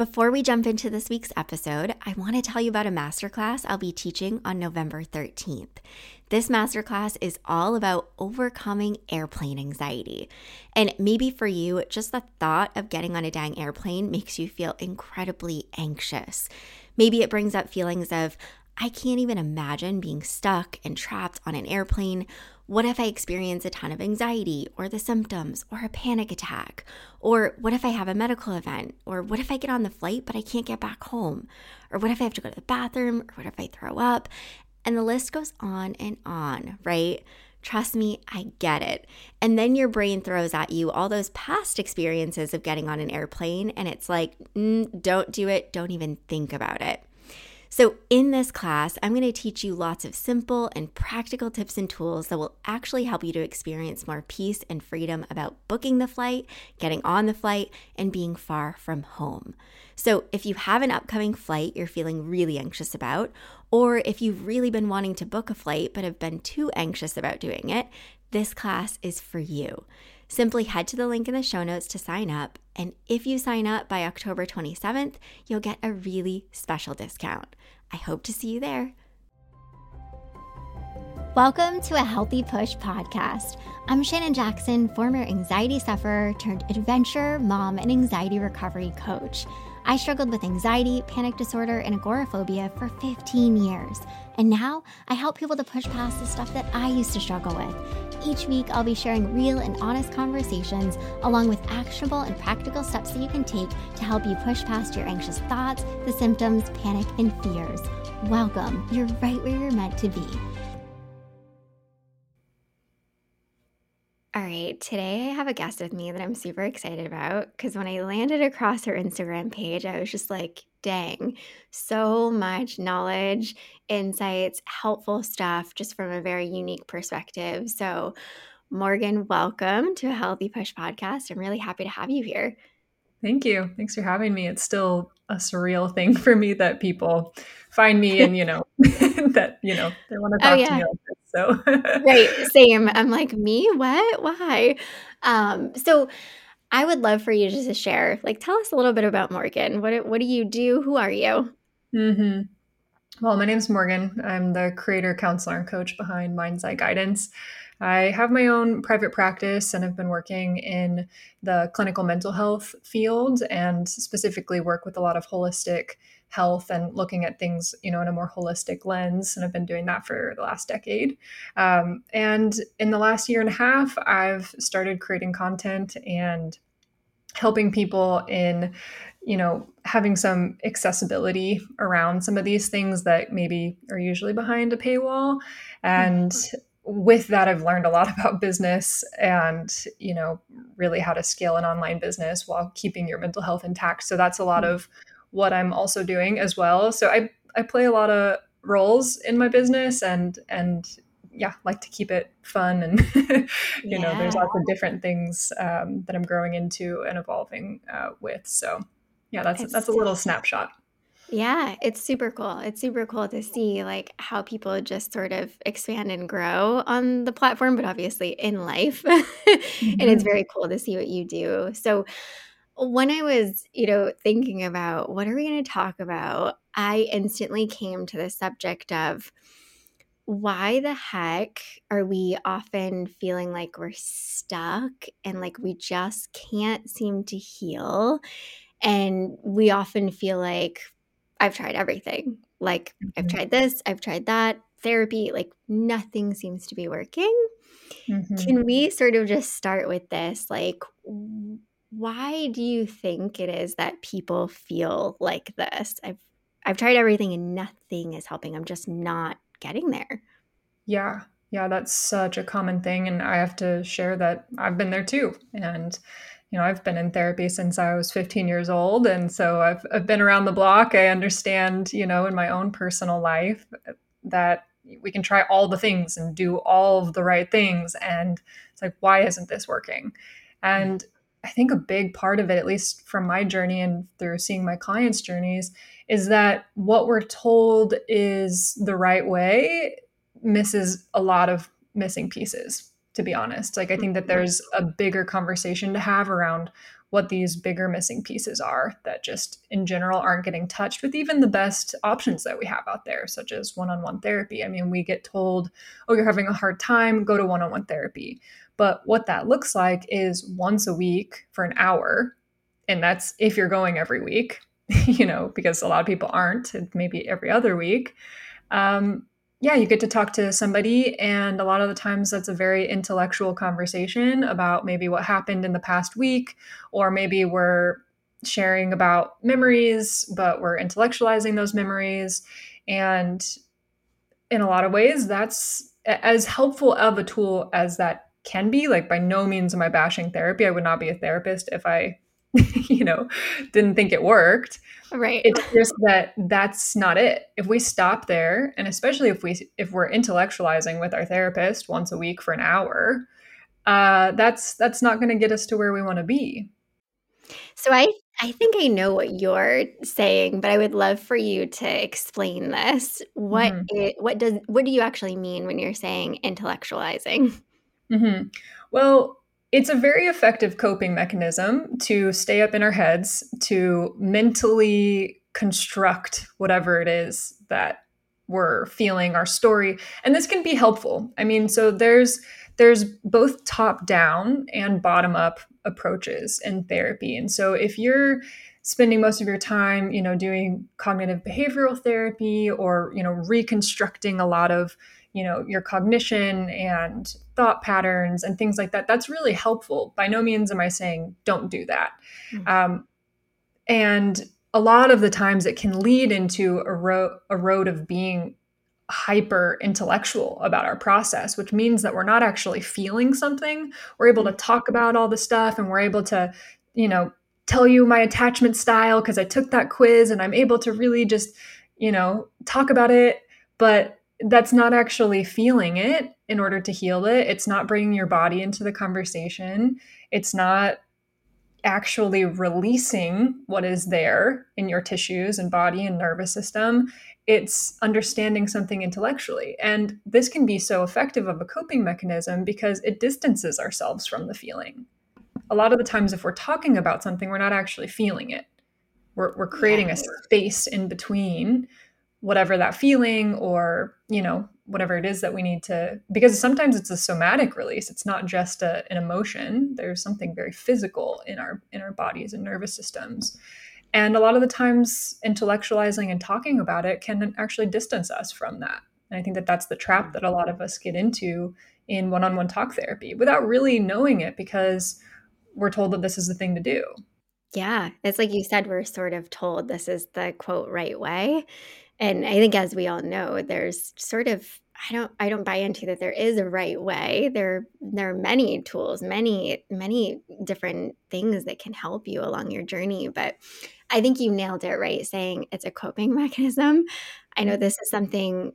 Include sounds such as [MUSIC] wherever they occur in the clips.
Before we jump into this week's episode, I want to tell you about a masterclass I'll be teaching on November 13th. This masterclass is all about overcoming airplane anxiety. And maybe for you, just the thought of getting on a dang airplane makes you feel incredibly anxious. Maybe it brings up feelings of, I can't even imagine being stuck and trapped on an airplane what if I experience a ton of anxiety or the symptoms or a panic attack? Or what if I have a medical event? Or what if I get on the flight but I can't get back home? Or what if I have to go to the bathroom? Or what if I throw up? And the list goes on and on, right? Trust me, I get it. And then your brain throws at you all those past experiences of getting on an airplane, and it's like, mm, don't do it, don't even think about it. So, in this class, I'm going to teach you lots of simple and practical tips and tools that will actually help you to experience more peace and freedom about booking the flight, getting on the flight, and being far from home. So, if you have an upcoming flight you're feeling really anxious about, or if you've really been wanting to book a flight but have been too anxious about doing it, this class is for you. Simply head to the link in the show notes to sign up. And if you sign up by October 27th, you'll get a really special discount. I hope to see you there. Welcome to a Healthy Push podcast. I'm Shannon Jackson, former anxiety sufferer turned adventure, mom, and anxiety recovery coach. I struggled with anxiety, panic disorder, and agoraphobia for 15 years. And now I help people to push past the stuff that I used to struggle with. Each week, I'll be sharing real and honest conversations along with actionable and practical steps that you can take to help you push past your anxious thoughts, the symptoms, panic, and fears. Welcome. You're right where you're meant to be. All right, today I have a guest with me that I'm super excited about because when I landed across her Instagram page, I was just like, dang, so much knowledge, insights, helpful stuff, just from a very unique perspective. So, Morgan, welcome to a Healthy Push podcast. I'm really happy to have you here. Thank you. Thanks for having me. It's still a surreal thing [LAUGHS] for me that people find me and, you know, [LAUGHS] that, you know, they want to oh, talk oh, yeah. to me. So Right. [LAUGHS] Same. I'm like, me? What? Why? Um, so I would love for you just to share, like, tell us a little bit about Morgan. What what do you do? Who are you? Mm-hmm. Well, my name is Morgan. I'm the creator, counselor, and coach behind Mind's Eye Guidance. I have my own private practice and have been working in the clinical mental health field and specifically work with a lot of holistic health and looking at things, you know, in a more holistic lens. And I've been doing that for the last decade. Um, and in the last year and a half, I've started creating content and helping people in you know having some accessibility around some of these things that maybe are usually behind a paywall and mm-hmm. with that i've learned a lot [LAUGHS] about business and you know really how to scale an online business while keeping your mental health intact so that's a lot mm-hmm. of what I'm also doing as well. So I I play a lot of roles in my business and and yeah, like to keep it fun and [LAUGHS] you yeah. know there's lots of different things um, that I'm growing into and evolving uh, with. So yeah, that's it's, that's a little snapshot. Yeah, it's super cool. It's super cool to see like how people just sort of expand and grow on the platform, but obviously in life. mm-hmm. [LAUGHS] And it's mm-hmm. very cool to see what you do. So when I was, you know, thinking about what are we going to talk about, I instantly came to the subject of why the heck are we often feeling like we're stuck and like we just can't seem to heal? And we often feel like I've tried everything. Like I've mm-hmm. tried this, I've tried that, therapy, like nothing seems to be working. Mm-hmm. Can we sort of just start with this? Like, why do you think it is that people feel like this? I've I've tried everything and nothing is helping. I'm just not getting there. Yeah. Yeah, that's such a common thing and I have to share that I've been there too. And you know, I've been in therapy since I was 15 years old and so I've I've been around the block. I understand, you know, in my own personal life uh, that we can try all the things and do all of the right things and it's like why isn't this working? And I think a big part of it, at least from my journey and through seeing my clients' journeys, is that what we're told is the right way misses a lot of missing pieces, to be honest. Like, I think that mm-hmm. there's a bigger conversation to have around what these bigger missing pieces are that just in general aren't getting touched with even the best options that we have out there, such as one on one therapy. I mean, we get told, oh, you're having a hard time, go to one on one therapy. But what that looks like is once a week for an hour. And that's if you're going every week, [LAUGHS] you know, because a lot of people aren't, maybe every other week. Um, yeah, you get to talk to somebody, and a lot of the times that's a very intellectual conversation about maybe what happened in the past week, or maybe we're sharing about memories, but we're intellectualizing those memories. And in a lot of ways, that's as helpful of a tool as that can be. Like, by no means am I bashing therapy. I would not be a therapist if I [LAUGHS] you know, didn't think it worked. Right. It's just that that's not it. If we stop there, and especially if we if we're intellectualizing with our therapist once a week for an hour, uh, that's that's not going to get us to where we want to be. So I I think I know what you're saying, but I would love for you to explain this. What mm-hmm. it, what does what do you actually mean when you're saying intellectualizing? Mm-hmm. Well, it's a very effective coping mechanism to stay up in our heads, to mentally construct whatever it is that we're feeling our story and this can be helpful i mean so there's there's both top down and bottom up approaches in therapy and so if you're spending most of your time you know doing cognitive behavioral therapy or you know reconstructing a lot of you know your cognition and thought patterns and things like that that's really helpful. By no means am i saying don't do that. Mm-hmm. um, and a lot of the times it can lead into a, ro- a road of being hyper intellectual about our process which means that we're not actually feeling something. We're able to talk about all the stuff and we're able to you know tell you my attachment style because i took that quiz and i'm able to really just you know talk about it but that's not actually feeling it in order to heal it. It's not bringing your body into the conversation. It's not actually releasing what is there in your tissues and body and nervous system. It's understanding something intellectually. And this can be so effective of a coping mechanism because it distances ourselves from the feeling. A lot of the times, if we're talking about something, we're not actually feeling it. We're, we're creating yeah. a space in between whatever that feeling or you know whatever it is that we need to because sometimes it's a somatic release. It's not just a, an emotion. There's something very physical in our in our bodies and nervous systems. And a lot of the times intellectualizing and talking about it can actually distance us from that. And i think that that's the trap that a lot of us get into in one-on-one talk therapy without really knowing it because we're told that this is the thing to do. Yeah. It's like you said we're sort of told this is the quote right way. And I think as we all know, there's sort of I don't I don't buy into that there is a right way. There there are many tools, many many different things that can help you along your journey, but I think you nailed it right saying it's a coping [LAUGHS] mechanism. I know this is something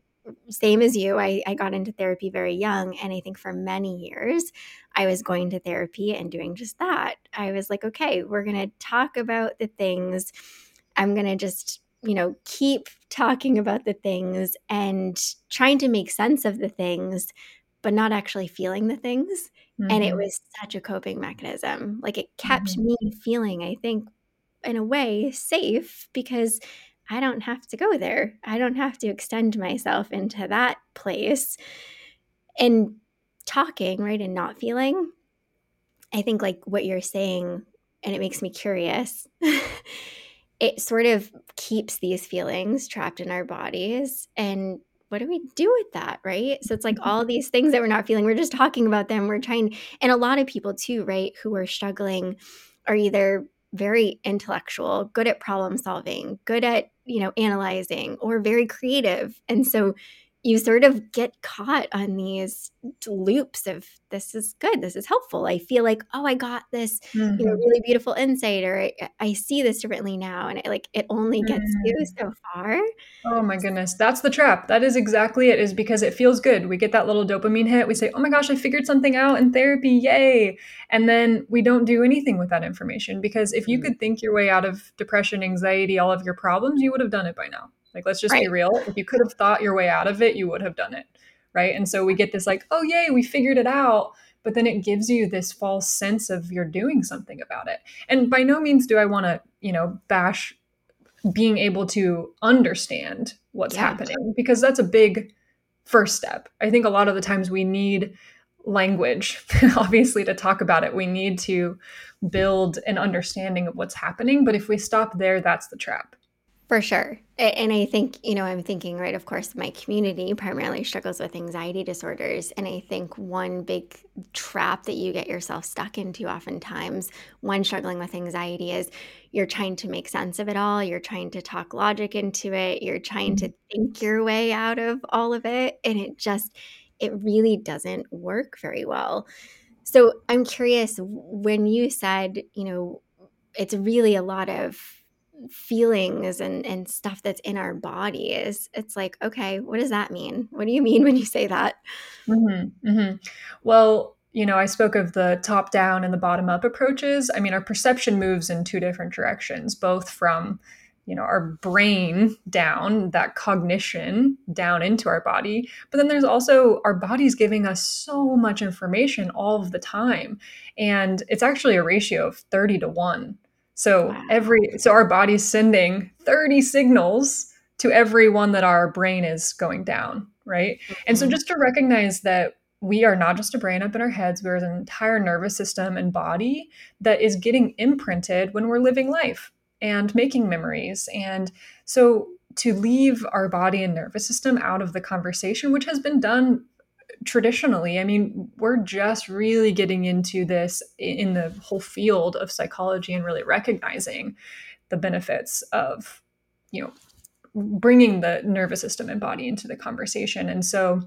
same as you. I, I got into therapy very young. And I think for many years, I was going to therapy and doing just that. I was like, okay, we're going to talk about the things. I'm going to just you know, keep talking about the things and trying to make sense of the things, but not actually feeling the things. Mm-hmm. And it mm-hmm. was such a coping mechanism. Like it kept mm-hmm. me feeling, I think, in a way, safe because I don't have to go there. I don't have to extend myself into that place. And talking, right, and not feeling, I think like what you're saying, and it makes me curious. [LAUGHS] it sort of keeps these feelings trapped in our bodies and what do we do with that right so it's like mm-hmm. all these things that we're not feeling we're just talking about them we're trying and a lot of people too right who are struggling are either very intellectual good at problem solving good at you know analyzing or very creative and so you sort of get caught on these loops of this is good this is helpful i feel like oh i got this mm-hmm. you know mm-hmm. really beautiful insight or I, I, see this differently now and it like it only gets mm-hmm. you so far oh my goodness that's the trap that is exactly it is because it feels good we get that little dopamine hit we say oh my gosh i figured something out in therapy yay and then we don't do anything with that information because if you mm-hmm. could think your way out of depression anxiety all of your problems you would have done it by now like, let's just right. be real. If you could have thought your way out of it, you would have done it. Right. And so we get this like, oh, yay, we figured it out. but then it gives you this false sense of you're doing something about it. And by no means do I want to, you know, bash being able to understand what's yeah. happening because that's a big first step. I think a lot of the times we need language, [LAUGHS] obviously, to talk about it. We need to build an understanding of what's happening. But if we stop there, that's the trap. For sure. And I think, you know, I'm thinking, right, of course, my community primarily struggles with anxiety disorders. And I think one big trap that you get yourself stuck into oftentimes when struggling with anxiety is you're trying to make sense of it all. You're trying to talk logic into it. You're trying to mm-hmm. think your way out of all of it. And it just, it really doesn't work very well. So I'm curious when you said, you know, it's really a lot of feelings and and stuff that's in our bodies it's like okay what does that mean? What do you mean when you say that? Mm-hmm, mm-hmm. well you know i spoke of the top down and the bottom up approaches. I mean our perception moves in two different directions both from you know our brain down that cognition down into our body but then there's also our body's giving us so much information all of the time and it's actually a ratio of 30 to 1 so wow. every so our body's sending 30 signals to every one that our brain is going down, right? Mm-hmm. And so mm-hmm. just to recognize that we are not just a brain up in our heads, we're an entire nervous system and body that is getting imprinted when we're living life and making memories. And so to leave our body and nervous system out of the conversation, which has been done traditionally, I mean, we're just really getting into this in the whole field of psychology and really recognizing the benefits of, you know, bringing the nervous system and body into the conversation. And so,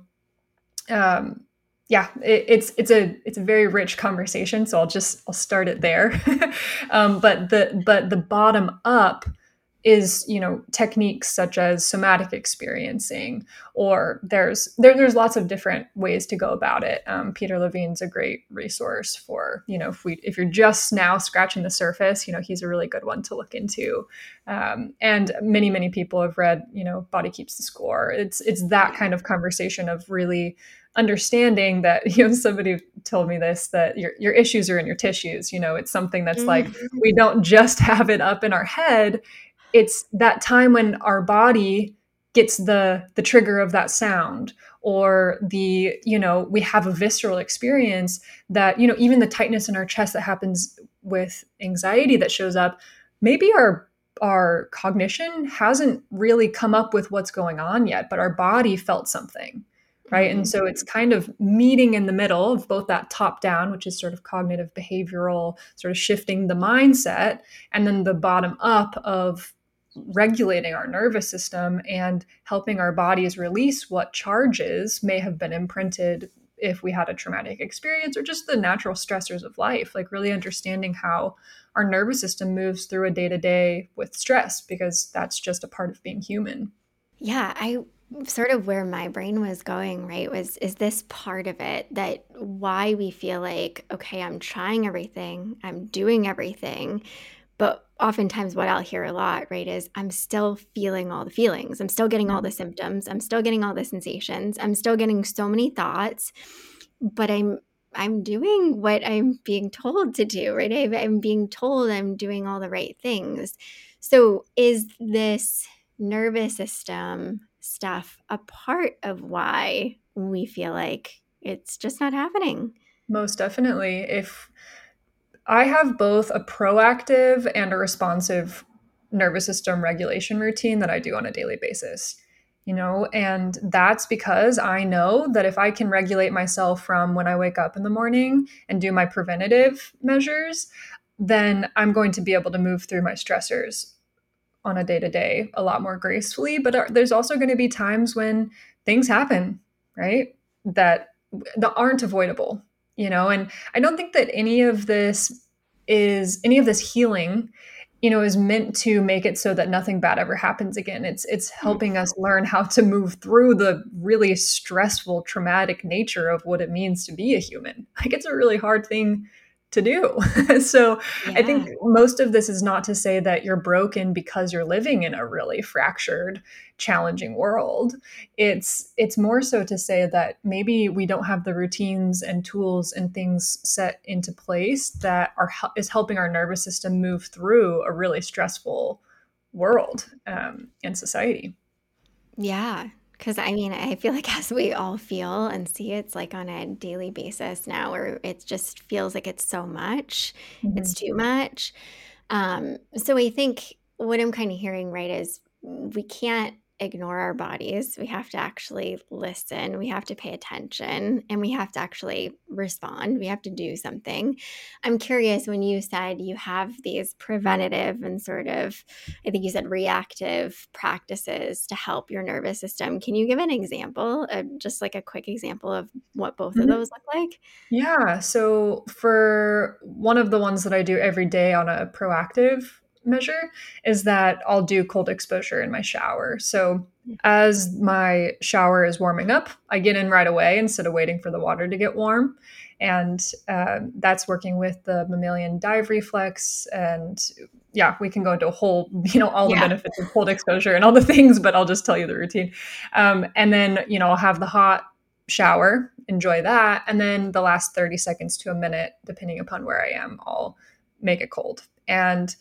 um, yeah, it, it's it's a it's a very rich conversation. So I'll just I'll start it there. [LAUGHS] um, but the but the bottom up is you know techniques such as somatic experiencing or there's there, there's lots of different ways to go about it. Um, peter levine's a great resource for you know if we if you're just now scratching the surface you know he's a really good one to look into. Um, and many many people have read you know body keeps the score. It's it's that kind of conversation of really understanding that [LAUGHS] you know somebody told me this that your, your issues are in your tissues. You know it's something that's mm-hmm. like we don't just [LAUGHS] have it up in our head it's that time when our body gets the the trigger of that sound or the you know we have a visceral experience that you know even the tightness in our chest that happens with anxiety that shows up maybe our our cognition hasn't really come up with what's going on yet but our body felt something right mm-hmm. and so it's kind of meeting in the middle of both that top down which is sort of cognitive behavioral sort of shifting the mindset and then the bottom up of regulating our nervous system and helping our bodies release what charges may have been imprinted if we had a traumatic experience or just the natural stressors of life like really understanding how our nervous system moves through a day to day with stress because that's just a part of being human. Yeah i sort of where my brain was going right was is this part of it that why we feel like okay i'm trying everything i'm doing everything but oftentimes, what I'll hear a lot, right, is I'm still feeling all the feelings. I'm still getting all the mm-hmm. symptoms. I'm still getting all the sensations. I'm still getting so many thoughts, but I'm I'm doing what I'm being told to do, right? I'm being told I'm doing all the right things. So, is this nervous system stuff a part of why we feel like it's just not happening? Most definitely. If I have both a proactive and a responsive nervous system regulation routine that I do on a daily basis. You know, and that's because I know that if I can regulate myself from when I wake up in the morning and do my preventative measures, then I'm going to be able to move through my stressors on a day to day a lot more gracefully. But uh, there's also going to be times when things happen, right? That that aren't avoidable you know and i don't think that any of this is any of this healing you know is meant to make it so that nothing bad ever happens again it's it's hmm. helping us learn how to move through the really stressful traumatic nature of what it means to be a human [LAUGHS] like it's a really hard thing to do. [LAUGHS] so yeah. I think most of this is not to say that you're broken because you're living in a really fractured, challenging world. It's it's more so to say that maybe we don't have the routines and tools and things set into place that are is helping our nervous system move through a really stressful world um, and society. Yeah, because I mean, I feel like [LAUGHS] as we all feel and see, it's like on a daily basis now, where it just feels like it's so much, mm-hmm. it's too much. Um, so I think what I'm kind of hearing right is we can't ignore our bodies. We have to actually listen. We have to pay attention and we have to actually respond. We have to do something. I'm curious when you said you have these preventative and sort of, I think you said reactive practices to help your nervous system. Can you give an example, uh, just like a quick example of what both mm-hmm. of those look like? Yeah. So for one of the ones that I do every day on a proactive measure is that I'll do cold exposure in my shower. So as my shower is warming up, I get in right away instead of waiting for the water to get warm. And uh, that's working with the mammalian dive reflex. And yeah, we can go into a whole, [LAUGHS] you know, all the yeah. benefits of cold exposure and all the [LAUGHS] things, but I'll just tell you the routine. Um, and then, you know, I'll have the hot shower, enjoy that. And then the last 30 seconds to a minute, depending upon where I am, I'll make it cold. And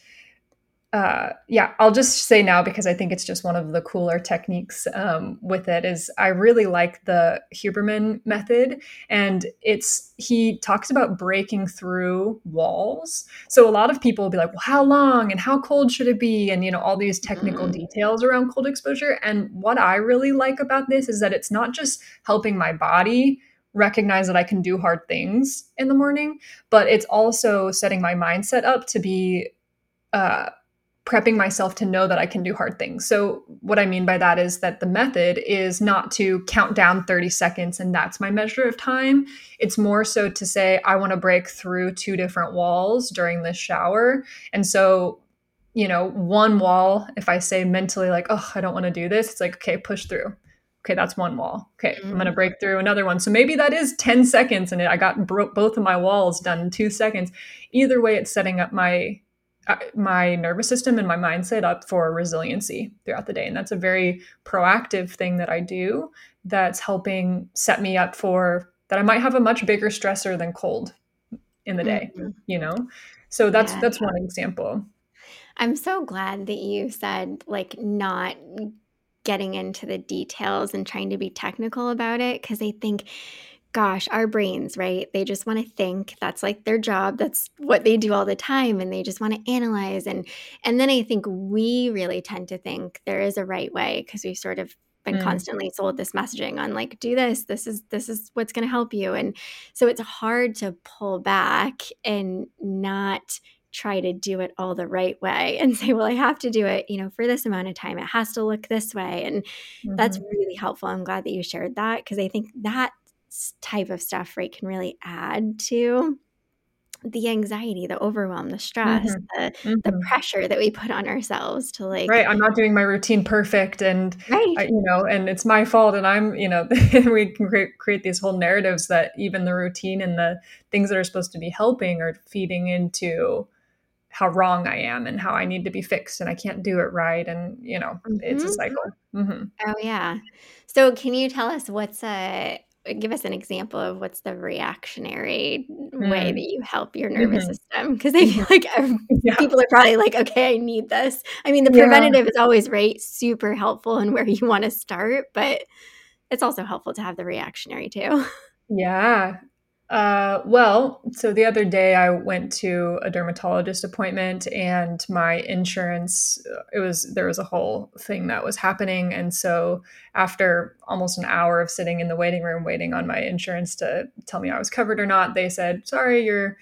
uh, yeah, I'll just say now because I think it's just one of the cooler techniques um, with it. Is I really like the Huberman method, and it's he talks about breaking through walls. So a lot of people will be like, "Well, how long and how cold should it be?" And you know all these technical mm. details around cold exposure. And what I really like about this is that it's not just helping my body recognize that I can do hard things in the morning, but it's also setting my mindset up to be. Uh, prepping myself to know that I can do hard things. So, what I mean by that is that the method is not to count down 30 seconds and that's my measure of time. It's more so to say, I want to break through two different walls during this shower. And so, you know, one wall, if I say mentally, like, oh, I don't want to do this, it's like, okay, push through. Okay, that's one wall. Okay, mm-hmm. I'm going to break through another one. So maybe that is 10 seconds and I got bro- both of my walls done in two seconds. Either way, it's setting up my my nervous system and my mindset up for resiliency throughout the day. And that's a very proactive thing that I do that's helping set me up for that I might have a much bigger stressor than cold in the day, mm-hmm. you know? So that's yeah. that's one example. I'm so glad that you said like not getting into the details and trying to be technical about it because I think gosh, our brains, right? They just want to think. That's like their job. That's what they do all the time and they just want to analyze and and then I think we really tend to think there is a right way because we've sort of been mm. constantly sold this messaging on like do this this is this is what's going to help you and so it's hard to pull back and not try to do it all the right way [LAUGHS] and say well i have to do it you know for this amount of time it has to look this way and mm-hmm. that's really helpful i'm glad that you shared that because i think that type of stuff, right, can really add to the anxiety, the overwhelm, the stress, mm-hmm. the mm-hmm. the pressure that we put on ourselves to like right. I'm not doing my routine perfect, and right. I, you know, and it's my fault, and I'm you know, [LAUGHS] we can create, create these whole narratives that even the routine and the things that are supposed to be helping are feeding into how wrong I am and how I need to be fixed and I can't do it right, and you know, mm-hmm. it's a mm-hmm. cycle. Mm-hmm. Oh yeah. So can you tell us what's a give us an example of what's the reactionary mm. way that you help your nervous mm-hmm. system because i feel like yeah. people are probably like okay i need this i mean the preventative yeah. is always right super helpful and where you want to start but it's also helpful to have the reactionary too yeah uh, well, so the other day I went to a dermatologist appointment and my insurance, uh, it was, there was a whole thing that was happening. And so after almost an hour of sitting in the waiting room waiting on my insurance to tell me I was covered or not, they said, sorry, you're,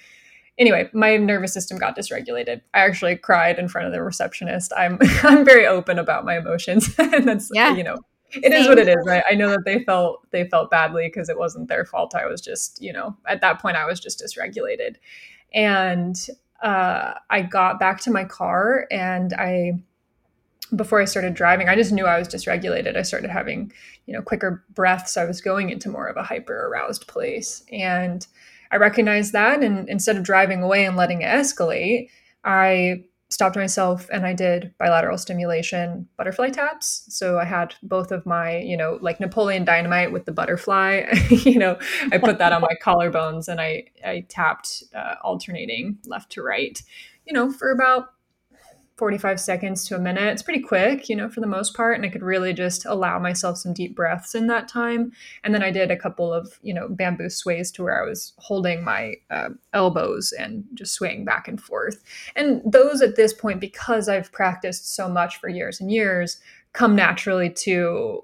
anyway, my nervous system got dysregulated. I actually cried in front of the receptionist. I'm, [LAUGHS] I'm very open about my emotions [LAUGHS] and that's, yeah. you know, it is what it is. Right i know that they felt they felt badly because it wasn't their fault. I was just you know at that point i was just dysregulated. And uh, i got back to my car and i before i started driving i just knew i was dysregulated. I started having you know quicker breaths. I was going into more of a hyper aroused place. And i I recognized that. And instead of driving away and letting it escalate, I stopped myself and I did bilateral stimulation butterfly taps. So I had both of my, you know, like Napoleon Dynamite with the butterfly, [LAUGHS] you know, I put that on my [LAUGHS] collarbones and I, I tapped uh, alternating left to right, you know, for about 45 seconds to a minute. It's pretty quick, you know, for the most part. And I could really just allow myself some deep breaths in that time. And then I did a couple of, you know, bamboo sways to where I was holding my uh, elbows and just swaying back and forth. And those at this point, because I've practiced so much for years and years, come naturally to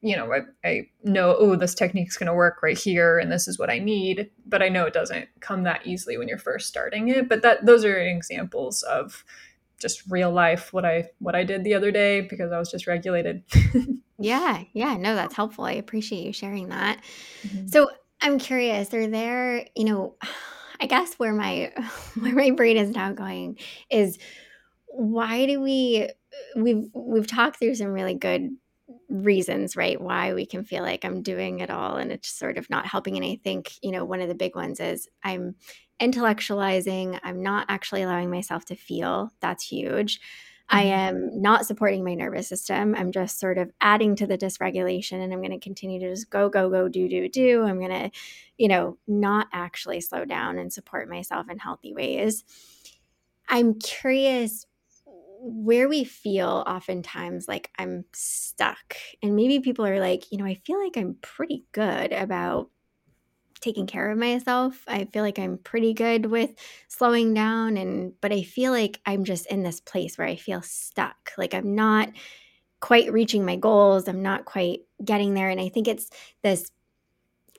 you know, I, I know, oh, this technique's going to work right here and this is what I need. But I know it doesn't come that easily when you're first starting it. But that those are examples of just real life what I what I did the other day because I was just regulated. [LAUGHS] yeah, yeah, no, that's helpful. I appreciate you sharing that. Mm-hmm. So I'm curious, are there, you know, I guess where my [LAUGHS] where my brain is now going is why do we we've we've talked through some really good reasons, right? Why we can feel like I'm doing it all and it's sort of not helping. And I think, you know, one of the big ones is I'm intellectualizing. I'm not actually allowing myself to feel. That's huge. I mm-hmm. am not supporting my nervous system. I'm just sort of adding to the dysregulation and I'm going to continue to just go, go, go, do, do, do. I'm going to, you know, not actually slow down and support myself in healthy ways. I'm curious where we feel oftentimes like I'm stuck. And maybe people are like, you know, I feel like I'm pretty good about taking care of myself. I feel like I'm pretty good with slowing down and but I feel like I'm just in this place where I feel stuck. Like I'm not quite reaching my goals. I'm not quite getting there and I think it's this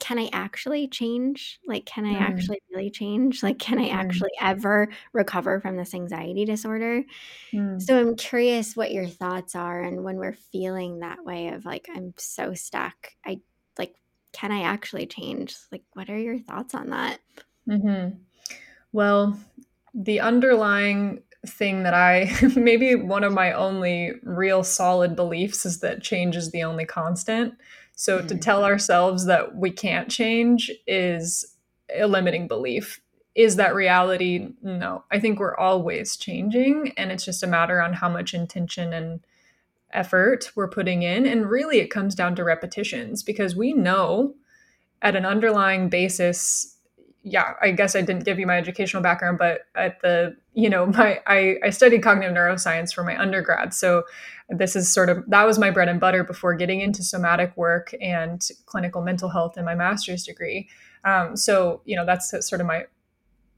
can I actually change? Like can I mm. actually really change? Like can I mm. actually ever recover from this anxiety disorder? Mm. So I'm curious what your thoughts are and when we're feeling that way of like I'm so stuck. I like can I actually change? Like, what are your thoughts on that? Mm-hmm. Well, the underlying thing that I [LAUGHS] maybe one of my only real solid beliefs is that change is the only constant. So mm-hmm. to tell ourselves that we can't change is a limiting belief. Is that reality? No. I think we're always changing and it's just a matter on how much intention and effort we're putting in. And really, it comes down to repetitions because we know at an underlying basis. Yeah, I guess I didn't give you my educational background, but at the, you know, my I, I studied cognitive neuroscience for my undergrad. So this is sort of that was my bread and butter before getting into somatic work and clinical mental health in my master's degree. Um, so, you know, that's sort of my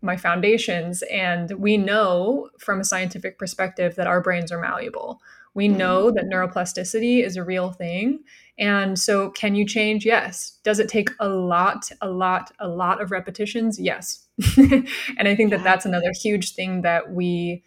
my foundations and we know from a scientific perspective that our brains are malleable we mm-hmm. know that neuroplasticity is a real thing. And so, can you change? Yes. Does it take a lot, a lot, a lot of repetitions? Yes. [LAUGHS] and I think that that's another huge thing that we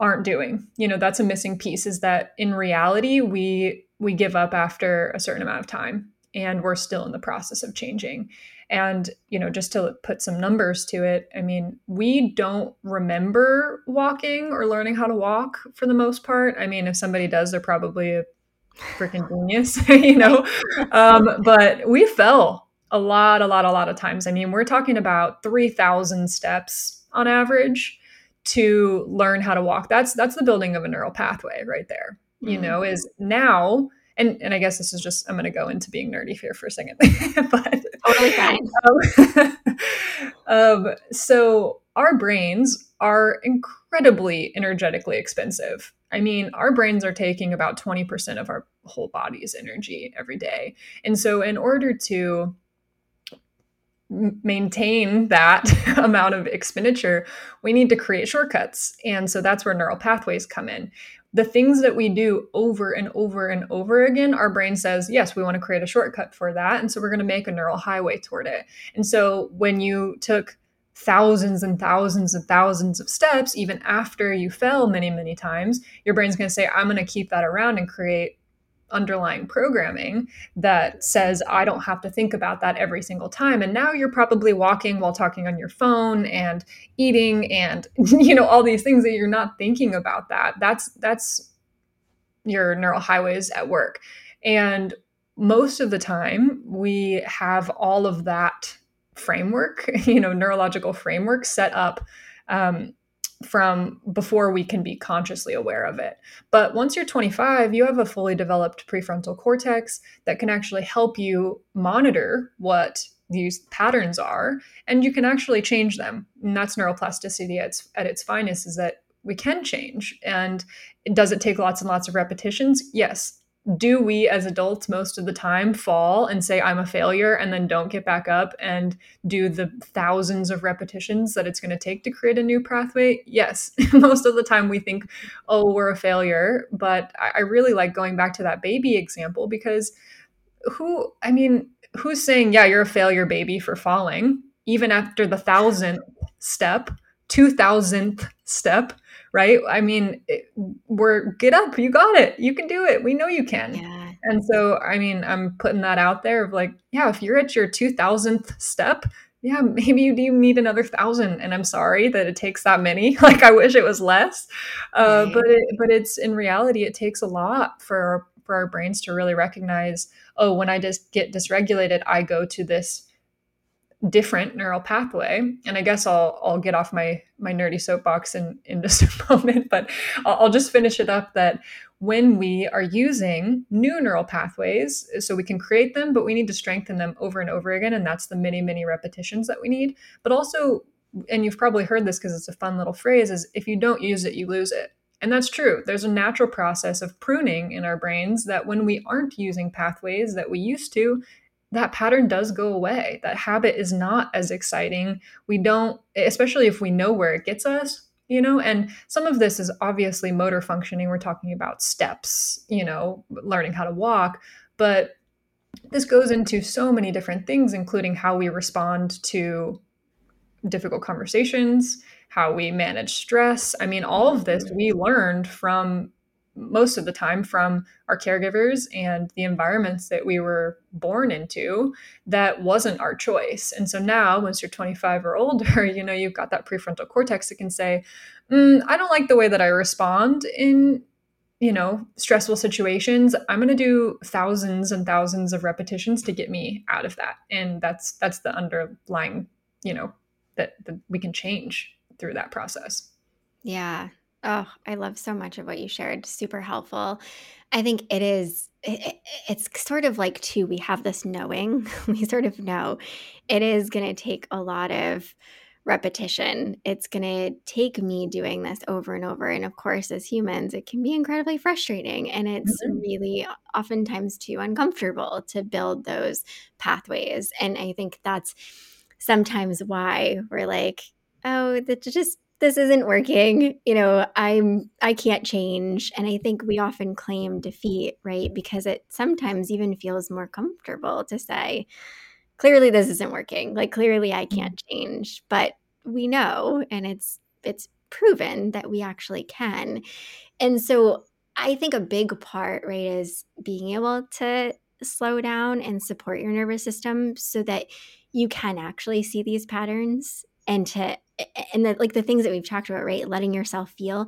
aren't doing. You know, that's a missing piece is that in reality, we we give up after a certain amount of time and we're still in the process of changing. And, you know, just to put some numbers to it, I mean, we don't remember walking or learning how to walk for the most part. I mean, if somebody does, they're probably a freaking genius, [LAUGHS] you know. Um, but we fell a lot, a lot, a lot of times. I mean, we're talking about 3,000 steps on average to learn how to walk. That's that's the building of a neural pathway right there. You mm-hmm. know, is now and and I guess this is just I'm going to go into being nerdy here for a second, [LAUGHS] but totally fine. [LAUGHS] Um, um, so our brains are incredibly energetically expensive. I mean, our brains are taking about 20% of our whole body's energy every day. And so, in order to maintain that [LAUGHS] amount of expenditure, we need to create shortcuts. And so that's where neural pathways come in the things that we do over and over and over again, our brain says, yes, we want to create a shortcut for that. And so we're going to make a neural highway toward it. And so when you took thousands and thousands and thousands of steps, even after you fell many, many times, your brain's going to say, I'm going to keep that around and create underlying programming that says I don't have to think about that every single time. And now you're probably walking while talking on your phone and eating and [LAUGHS] you know all these things that you're not thinking about that. That's that's your neural highways at work. And most of the time we have all of that framework, [LAUGHS] you know, neurological framework set up um, from before we can be consciously aware of it. But once you're 25, you have a fully developed prefrontal cortex that can actually help you monitor what these patterns are and you can actually change them. And that's neuroplasticity at its, at its finest is that we can change. And does it take lots and lots of repetitions? Yes do we as adults most of the time fall and say i'm a failure and then don't get back up and do the thousands of repetitions that it's going to take to create a new pathway? Yes. [LAUGHS] Most of the time we think oh we're a failure but i really like going back to that baby example because who i mean who's saying yeah you're a failure baby for falling even after the thousandth step two thousandth step right? I mean, it, we're get up, you got it, you can do it. We know you can. Yeah. And so, I mean, I'm putting that out there of like, yeah, if you're at your 2000th step, yeah, maybe you do need another thousand. And I'm sorry that it takes that many. [LAUGHS] like, I wish it was less. Uh, right. But it, but it's in reality, it takes a lot for for our brains to really recognize. Oh, when I just get dysregulated, I go to this different neural pathway. And i guess i'll i'll get off my my nerdy soapbox in in [LAUGHS] just a moment but I'll, I'll, just finish it up that when we are using new neural pathways so we can create them but we need to strengthen them over and over again and that's the many many repetitions that we need. But also and you've probably heard this because it's a fun little phrase is if you don't use it you lose it. And that's true. There's a natural process of pruning in our brains that when we aren't using pathways that we used to, that pattern does go away. That habit is not as exciting. We don't, especially if we know where it gets us, you know, and some of this is obviously motor functioning. We're talking about steps, you know, learning how to walk, but this goes into so many different things, including how we respond to difficult conversations, how we manage stress. I mean, all of this we learned from most of the time from our caregivers and the environments that we were born into that wasn't our choice. And so now once you're 25 or older [LAUGHS] you know you've got that prefrontal cortex that can say mm, i don't like the way that i respond in you know stressful situations. I'm going to do thousands and thousands of repetitions to get me out of that. And that's that's the underlying you know that, that we can change through that process. Yeah Oh, I love so much of what you shared. Super helpful. I think it is, it, it's sort of like, too, we have this knowing. [LAUGHS] we sort of know it is going to take a lot of repetition. It's going to take me doing this over and over. And of course, as humans, it can be incredibly frustrating. And it's mm-hmm. really oftentimes too uncomfortable to build those pathways. And I think that's sometimes why we're like, oh, that just this isn't working you know i'm i can't change. And i think we often claim defeat right? Because it sometimes even feels more comfortable to say clearly this isn't working. Like clearly i mm-hmm. can't change. But we know and it's it's proven that we actually can. And so i think a big part right is being able to slow down and support your nervous system so that you can actually see these patterns and to and the, like the things that we've talked about right letting yourself feel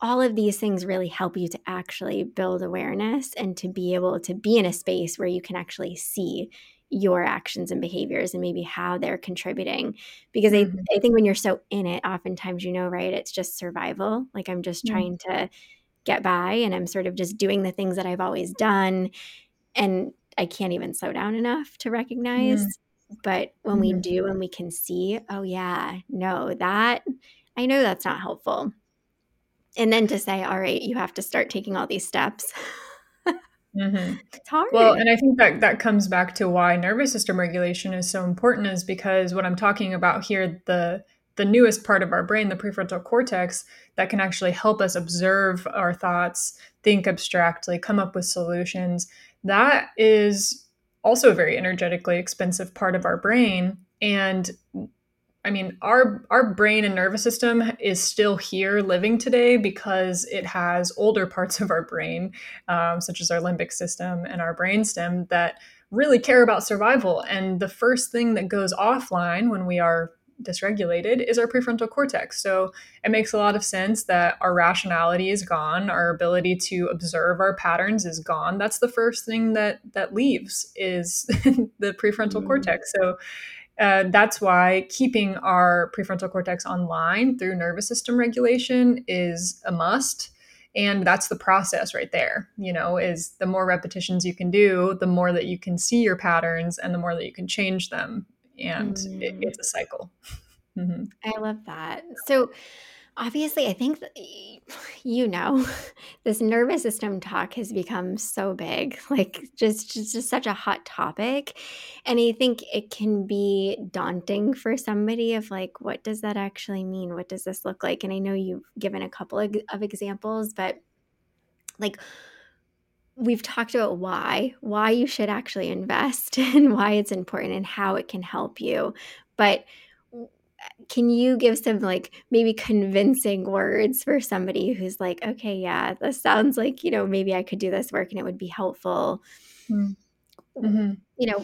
all of these things really help you to actually build awareness and to be able to be in a space where you can actually see your actions and behaviors and maybe how they're contributing because mm-hmm. I, I think when you're so in it oftentimes you know right it's just survival like i'm just mm-hmm. trying to get by and i'm sort of just doing the things that i've always done and i can't even slow down enough to recognize mm-hmm. But when mm-hmm. we do and we can see, oh, yeah, no, that, I know that's not helpful. And then to say, all right, you have to start taking all these steps. Mm-hmm. [LAUGHS] It's hard. Well, and I think that that comes back to why nervous system regulation is so important, is because what I'm talking about here, the the newest part of our brain, the prefrontal cortex, that can actually help us observe our thoughts, think abstractly, come up with solutions. That is also a very energetically expensive part of our brain and I mean, our our brain and nervous system is still here, living today, because it has older parts of our brain, um, such as our limbic system and our brainstem, that really care about survival. And the first thing that goes offline when we are dysregulated is our prefrontal cortex. So it makes a lot of sense that our rationality is gone, our ability to observe our patterns is gone. That's the first thing that that leaves is [LAUGHS] the prefrontal mm. cortex. So uh, that's why keeping our prefrontal cortex online through nervous system regulation is a must and that's the process right there you know is the more repetitions you can do the more that you can see your patterns and the more that you can change them and mm. it, it's a cycle. Mm-hmm. i love that. So obviously i think you know [LAUGHS] this nervous system talk has become so big [LAUGHS] like just, just just such a hot topic. And i think it can be daunting for somebody of like what does that actually mean? What does this look like? And i know you've given a couple of, of examples but like we've talked about why why you should actually invest [LAUGHS] and why it's important and how it can help you but can you give some like maybe convincing words for somebody who's like okay yeah this sounds like you know maybe i could do this work and it would be helpful mm. mm-hmm. you know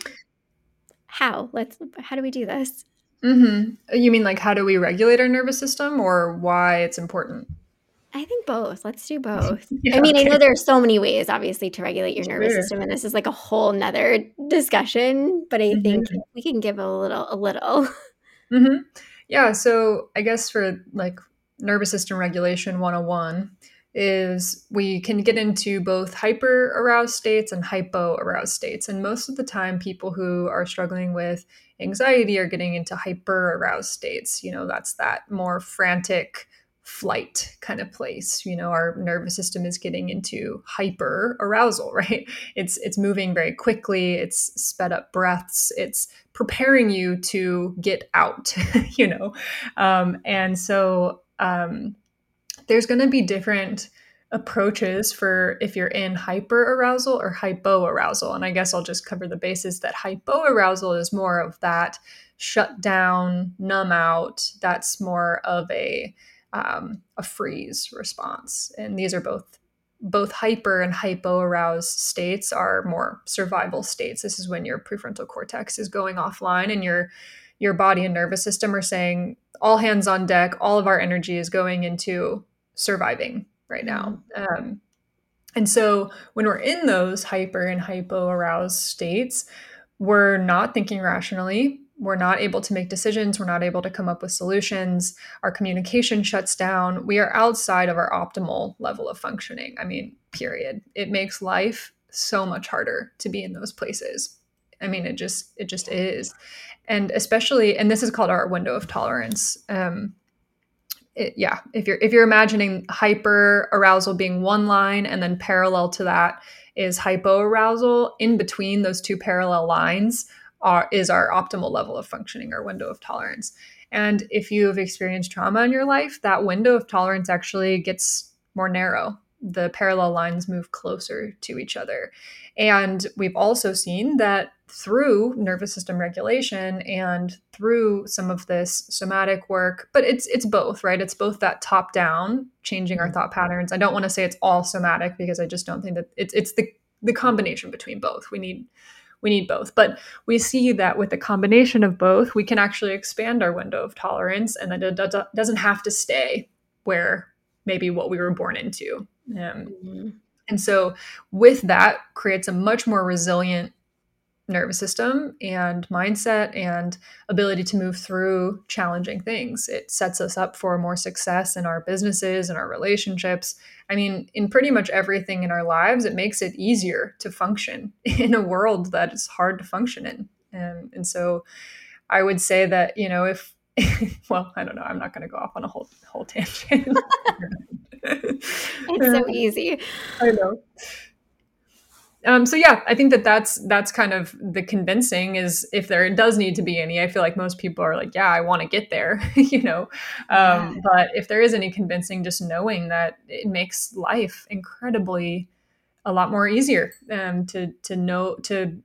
how let's how do we do this mm-hmm. you mean like how do we regulate our nervous system or why it's important I think both. Let's do [LAUGHS] both. yeah, I mean, okay. I know there are so many ways, obviously, to regulate your nervous sure. system, and this is like a whole nother discussion. But I mm-hmm. think we can give a little, a little. [LAUGHS] Mm-hmm. Yeah. So I guess for like nervous system regulation 101 is we can get into both hyper aroused states and hypo aroused states. And most of the time, people who are struggling with anxiety are getting into hyper aroused states. You know, that's that more frantic flight kind of place you know our nervous system is getting into hyper arousal [LAUGHS] right? It's it's moving very quickly it's sped up breaths it's preparing you to get out [LAUGHS] you know? Um, and so um, there's going to be different approaches for if you're in hyper arousal or hypo arousal and i guess i'll just cover the basis that hypo arousal is more of that shut down numb out that's more of a um, a freeze response. And these are both both hyper and hypo aroused states are more survival states. This is when your prefrontal cortex is going offline and your your body and nervous system are saying all hands on deck, all of our energy is going into surviving right now. Mm-hmm. Um, and so when we're in those hyper and hypo aroused states, we're not thinking rationally we're not able to make decisions we're not able to come up with solutions our communication shuts down we are outside of our optimal level of functioning i mean period. It makes life so much harder to be in those places. I mean it just it just is. And especially and this is called our window of tolerance um it, yeah if you're if you're imagining hyper arousal being one line and then parallel to that is hypo arousal in between those two parallel lines are, is our optimal level of functioning, our window of tolerance. And if you have experienced trauma in your life, that window of tolerance actually gets more narrow. The parallel lines move closer to each other. And we've also seen that through nervous system regulation and through some of this somatic work, but it's it's both, right? It's both that top down, changing our mm-hmm. thought patterns. I don't want to say it's all somatic because I just don't think that it's it's the the combination between both. We need we need both. But we see that with a combination of both, we can actually expand our window of tolerance and that it doesn't have to stay where maybe what we were born into. Um, mm-hmm. And so, with that, creates a much more resilient nervous system and mindset and ability to move through challenging things. It sets us up for more success in our businesses and our relationships. I mean, in pretty much everything in our lives, it makes it easier to function [LAUGHS] in a world that is hard to function in. And, and so I would say that, you know, if [LAUGHS] well, I don't know. I'm not going to go off on a whole whole tangent. [LAUGHS] it's so easy. I know um, so yeah, I think that that's that's kind of the convincing is if there does need to be any. I feel like most people are like, yeah, I want to get there, [LAUGHS] you know. Um, yeah. But if there is any convincing, just knowing that it makes life incredibly a lot more easier um, to to know to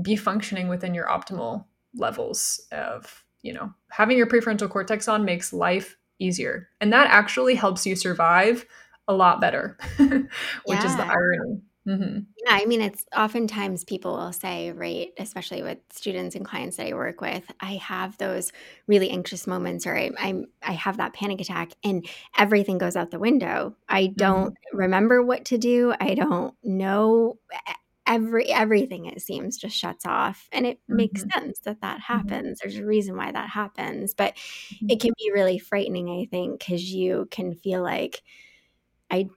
be functioning within your optimal levels of you know having your prefrontal cortex on makes life easier, and that actually helps you survive a lot better, [LAUGHS] which yeah. is the irony. Mm-hmm. Yeah, I mean, it's oftentimes people will say, right, especially with students and clients that I work with, I have those really anxious moments, or I, I'm, I have that panic attack, and everything goes out the window. I don't mm-hmm. remember what to do. I don't know every everything it seems just shuts off and it mm-hmm. makes sense that that mm-hmm. happens mm-hmm. there's a reason why that happens but mm-hmm. it can be really frightening i think because you can feel like i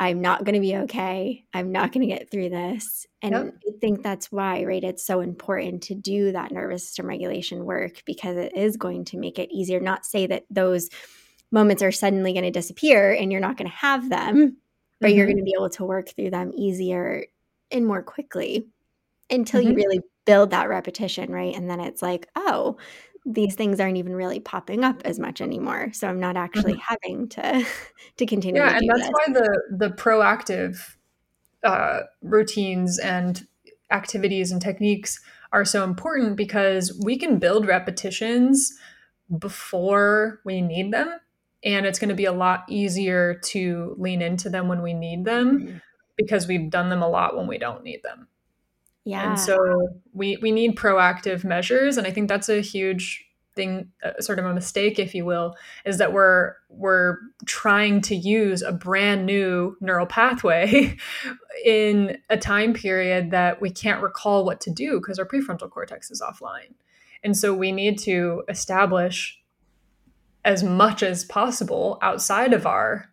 i'm not going to be okay i'm not going to get through this and yep. i think that's why right it's so important to do that nervous system regulation work because it is going to make it easier not say that those moments are suddenly going to disappear and you're not going to have them but mm-hmm. you're going to be able to work through them easier and more quickly until mm-hmm. you really build that repetition, right? And then it's like, oh, these things aren't even really popping up as much anymore. So I'm not actually mm-hmm. having to [LAUGHS] to continue. Yeah, to and that's this. why the the proactive uh, routines and activities and techniques are so important because we can build repetitions before we need them and it's going to be a lot easier to lean into them when we need them mm-hmm. because we've done them a lot when we don't need them. Yeah. And so we we need proactive measures and I think that's a huge thing uh, sort of a mistake if you will is that we're we're trying to use a brand new neural pathway [LAUGHS] in a time period that we can't recall what to do because our prefrontal cortex is offline. And so we need to establish as much as possible outside of our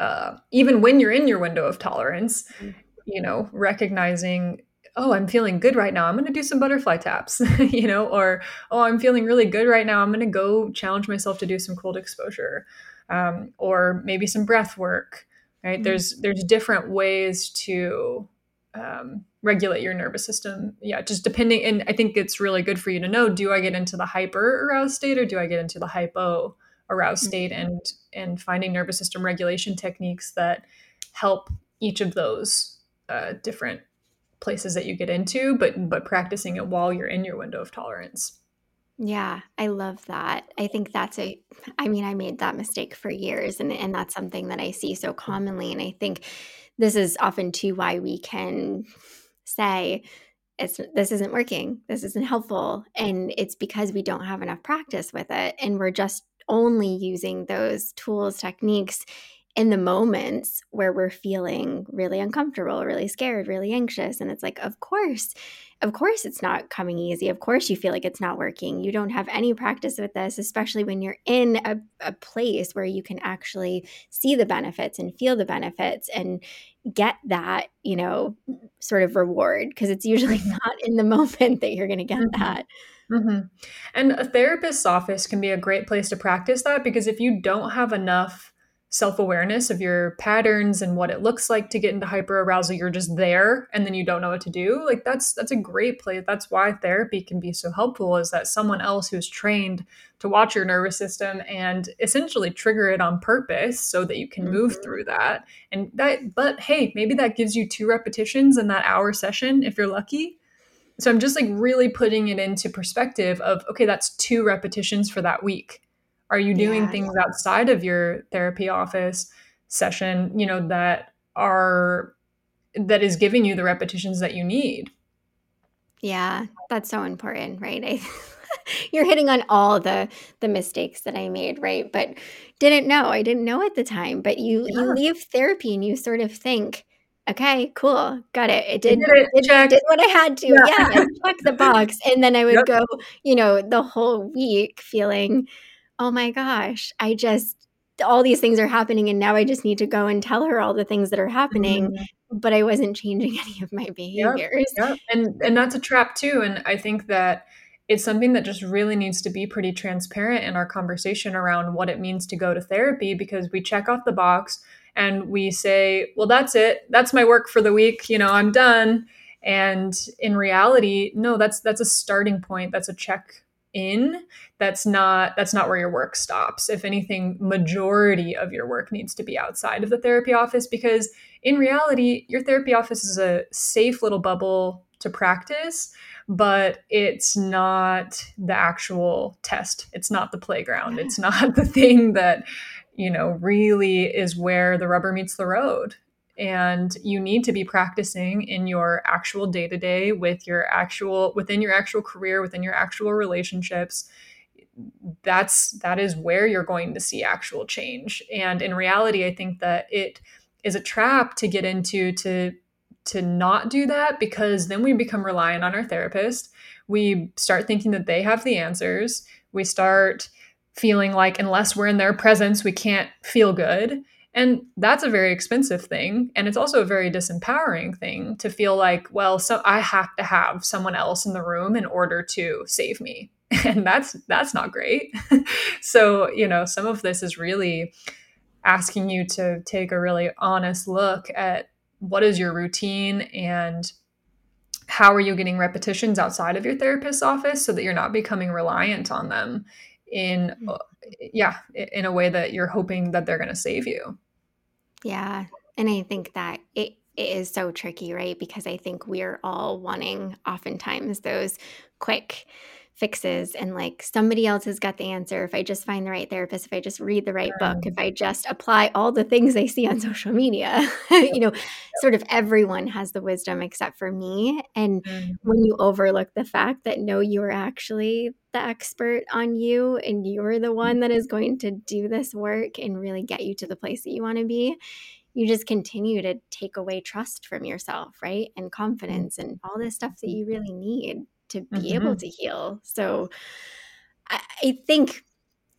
uh, even when you're in your window of tolerance mm-hmm. you know recognizing oh i'm feeling good right now i'm going to do some butterfly taps [LAUGHS] you know or oh i'm feeling really good right now i'm going to go challenge myself to do some cold exposure um, or maybe some breath work right mm-hmm. there's there's different ways to um, regulate your nervous system yeah just depending and i think it's really good for you to know do i get into the hyper aroused state or do i get into the hypo aroused mm-hmm. state and and finding nervous system regulation techniques that help each of those uh, different places that you get into but but practicing it while you're in your window of tolerance yeah, I love that. I think that's a I mean, I made that mistake for years and and that's something that I see so commonly and I think this is often too why we can say it's this isn't working. This isn't helpful and it's because we don't have enough practice with it and we're just only using those tools, techniques in the moments where we're feeling really uncomfortable, really scared, really anxious. And it's like, of course, of course, it's not coming easy. Of course, you feel like it's not working. You don't have any practice with this, especially when you're in a, a place where you can actually see the benefits and feel the benefits and get that, you know, sort of reward. Because it's usually not in the [LAUGHS] moment that you're going to get mm-hmm. that. Mm-hmm. And a therapist's office can be a great place to practice that because if you don't have enough self awareness of your patterns and what it looks like to get into hyper arousal, you're just there and then you don't know what to do. Like that's that's a great place. That's why therapy can be so helpful is that someone else who's trained to watch your nervous system and essentially trigger it on purpose so that you can mm-hmm. move through that. And that but hey, maybe that gives you two repetitions in that hour session if you're lucky so I'm just like really putting it into perspective of okay, that's two repetitions for that week. Are you doing yeah. things outside of your therapy office session, you know, that are that is giving you the repetitions that you need? Yeah, that's so important, right? I, [LAUGHS] you're hitting on all the the mistakes that I made, right? But didn't know. I didn't know at the time. But you yeah. you leave therapy and you sort of think, okay, cool, got it. It did, did, it, did, did what I had to. Yeah, yeah check the box. And then I would yep. go, you know, the whole week feeling, oh my gosh, I just, all these things are happening. And now I just need to go and tell her all the things that are happening. Mm-hmm. But I wasn't changing [LAUGHS] any of my behaviors. Yep, yep. And, and that's a trap too. And I think that it's something that just really needs to be pretty transparent in our conversation around what it means to go to therapy because we check off the box and we say, well, that's it. That's my work for the week. You know, I'm done. And in reality, no, that's that's a starting point. That's a check in. That's not that's not where your work stops. If anything, majority of your work needs to be outside of the therapy office because in reality, your therapy office is a safe little bubble to practice, but it's not the actual test. It's not the playground. It's [LAUGHS] not the thing that you know, really is where the rubber meets the road. And you need to be practicing in your actual day to day with your actual, within your actual career, within your actual relationships. That's, that is where you're going to see actual change. And in reality, I think that it is a trap to get into to to not do that because then we become reliant on our therapist. We start thinking that they have the answers. We start feeling like unless we're in their presence, we can't feel good. And that's a very expensive thing. And it's also a very disempowering thing to feel like, well, so I have to have someone else in the room in order to save me. [LAUGHS] And that's that's not great. [LAUGHS] so, you know, some of this is really asking you to take a really honest look at what is your routine and how are you getting repetitions outside of your therapist's office so that you're not becoming reliant on them in mm. yeah in a way that you're hoping that they're going to save you yeah and i think that it it is so tricky right? Because i think we're all wanting oftentimes those quick fixes and like somebody else has got the answer. If i just find the right therapist if i just read the right book mm. if i just apply all the things i see on [LAUGHS] social media [LAUGHS] you know sort of everyone has the wisdom except for me. And mm-hmm. when you overlook the fact that no you're actually the expert on you and you're the one that is mm-hmm. going to do this work and really get you to the place that you want to be you just continue to take away trust from yourself right? And mm. confidence and all this stuff that you really need to be mm-hmm. able to heal. So I, I think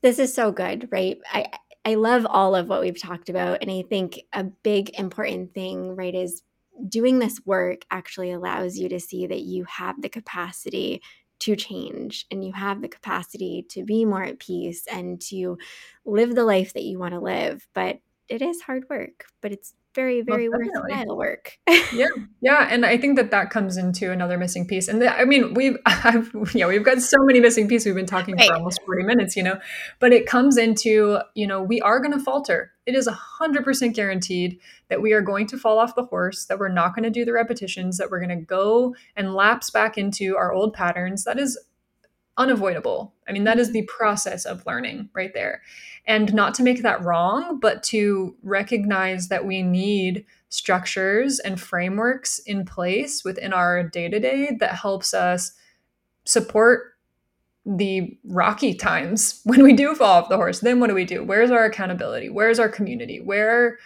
this is so good, right? I I love all of what we've talked about. And I think a big important thing, right, is doing this work actually allows you to see that you have the capacity to change and you have the capacity to be more at peace and to live the life that you want to live. But it is hard work, but it's very very worthwhile work yeah yeah and i think that that comes into another missing piece and the, i mean we've [LAUGHS] I've, yeah we've got so many missing pieces we've been talking right. for almost 40 minutes you know but it comes into you know we are going to falter it is a 100% guaranteed that we are going to fall off the horse that we're not going to do the repetitions that we're going to go and lapse back into our old patterns that is unavoidable. I mean, that is the process of learning right there. And not to make that wrong, but to recognize that we need structures and frameworks in place within our day to day that helps us support the rocky times [LAUGHS] when we do fall off the horse. Then what do we do? Where's our accountability? Where's our community? Where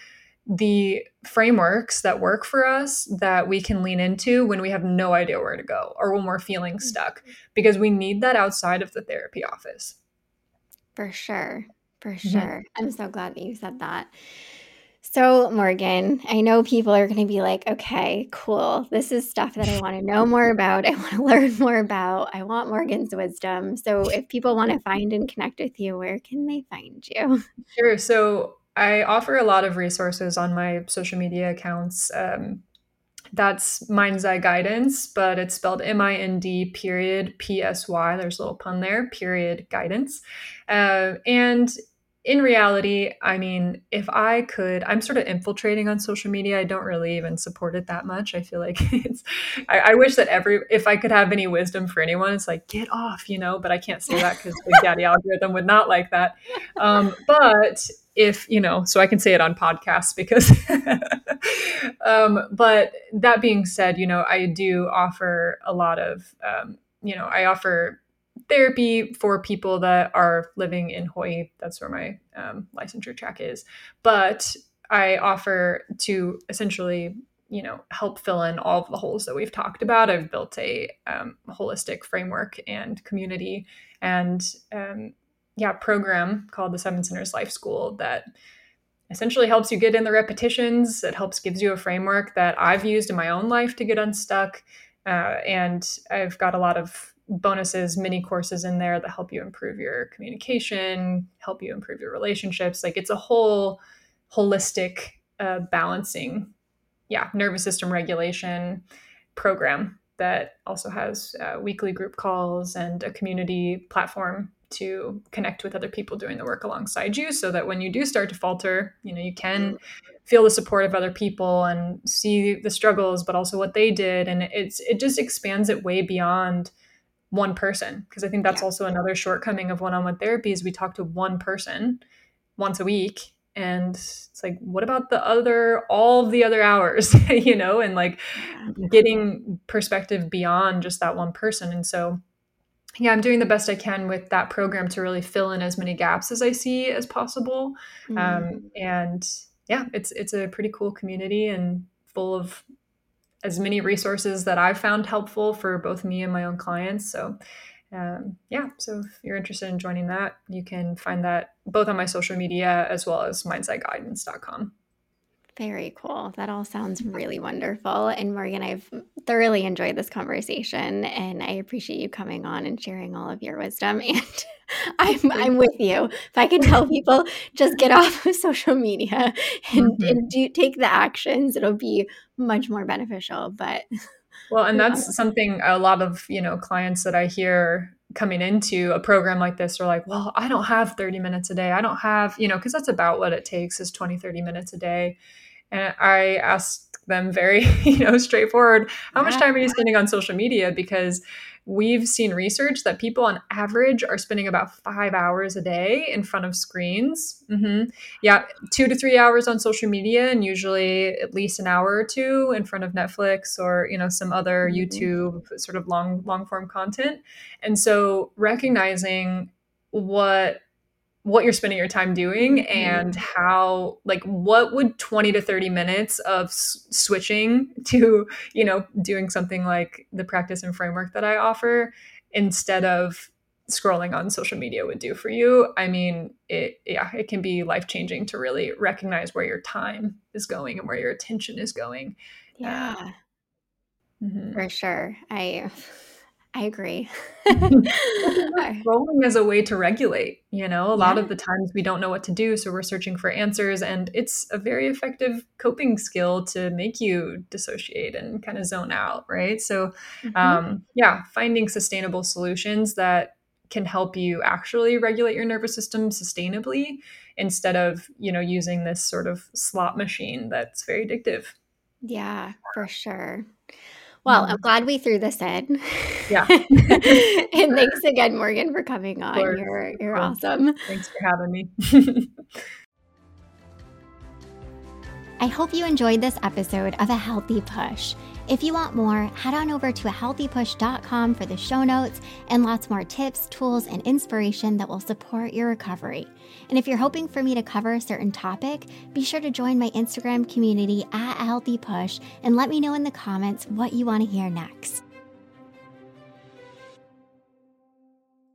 the frameworks that work for us that we can lean into when we have no idea where to go or when we're feeling mm-hmm. stuck because we need that outside of the therapy office. For sure. For mm-hmm. sure. I'm so glad that you said that. So, Morgan, I know people are going to be like, okay, cool. This is stuff that I want to know more about. [LAUGHS] I want to learn more about. I want Morgan's wisdom. So, if people want to [LAUGHS] find and connect with you, where can they find you? [LAUGHS] Sure. So, I offer a lot of resources on my social media accounts. Um, that's Mind's Eye Guidance, but it's spelled M I N D period P S Y. There's a little pun there, period guidance. Uh, and in reality, I mean, if I could, I'm sort of infiltrating on social media. I don't really even support it that much. I feel like [LAUGHS] it's, I, I wish that every, if I could have any wisdom for anyone, it's like, get off, you know, but I can't say that because Big Daddy algorithm would not like that. Um, but if, you know, so I can say it on podcasts because, [LAUGHS] um, but that being said, you know, I do offer a lot of, um, you know, I offer therapy for people that are living in Hawaii. That's where my um, licensure track is. But I offer to essentially, you know, help fill in all of the holes that we've talked about. I've built a um, holistic framework and community and um, yeah program called the Seven Centers Life School that essentially helps you get in the repetitions. It helps gives you a framework that I've used in my own life to get unstuck. Uh, and I've got a lot of bonuses, mini courses in there that help you improve your communication, help you improve your relationships. Like it's a whole holistic uh, balancing, yeah, nervous system regulation program that also has uh, weekly group calls and a community platform to connect with other people doing the work alongside you so that when you do start to falter you know you can feel the support of other people and see the struggles but also what they did and it's it just expands it way beyond one person because i think that's yeah. also another shortcoming of one-on-one therapy is we talk to one person once a week and it's like what about the other all the other hours [LAUGHS] you know and like getting perspective beyond just that one person and so yeah i'm doing the best i can with that program to really fill in as many gaps as i see as possible mm-hmm. um, and yeah it's it's a pretty cool community and full of as many resources that I've found helpful for both me and my own clients. So, um, yeah, so if you're interested in joining that, you can find that both on my social media as well as mindsetguidance.com. Very cool. That all sounds really wonderful. And Morgan, I've thoroughly enjoyed this conversation and I appreciate you coming on and sharing all of your wisdom. [LAUGHS] And [LAUGHS] I'm I'm with you. If I can tell people just get off of [LAUGHS] social media and, mm-hmm. and do take the actions, it'll be much more beneficial. But well, and [LAUGHS] that's something a lot of, you know, clients that I hear coming into a program like this are like, well, I don't have 30 minutes a day. I don't have, you know, because that's about what it takes is 20, 30 minutes a day. And I asked them very, [LAUGHS] you know, straightforward, how much time are you spending on social media? Because we've seen research that people on average are spending about five hours a day in front of screens. Mm-hmm. Yeah, two to three hours on social media, and usually at least an hour or two in front of Netflix or you know some other mm-hmm. YouTube sort of long long form content. And so recognizing what what you're spending your time doing mm-hmm. and how like what would 20 to 30 minutes of s- switching [LAUGHS] to you know doing something like the practice and framework that i offer instead of scrolling on social media would do for you i mean it yeah it can be life changing to really recognize where your time is going and where your attention is going yeah uh, mm-hmm. for sure i I agree. [LAUGHS] [LAUGHS] Scrolling as a way to regulate, you know, a lot of the times we don't know what to do. So we're searching for answers. And it's a very effective coping skill to make you dissociate and kind of zone out. Right. So, mm-hmm. um, yeah, finding sustainable solutions that can help you actually regulate your nervous system sustainably instead of, you know, using this sort of slot machine that's very addictive. Yeah, for sure. Well, I'm mm-hmm. glad we threw this in. Yeah. [LAUGHS] and [LAUGHS] thanks again, Morgan, for coming on. You're you're awesome. Thanks for having me. [LAUGHS] I hope you enjoyed this episode of A Healthy Push. If you want more, head on over to ahealthypush.com for the show notes and lots more tips, tools, and inspiration that will support your recovery. And if you're hoping for me to cover a certain topic, be sure to join my Instagram community at A Healthy Push and let me know in the comments what you want to hear next.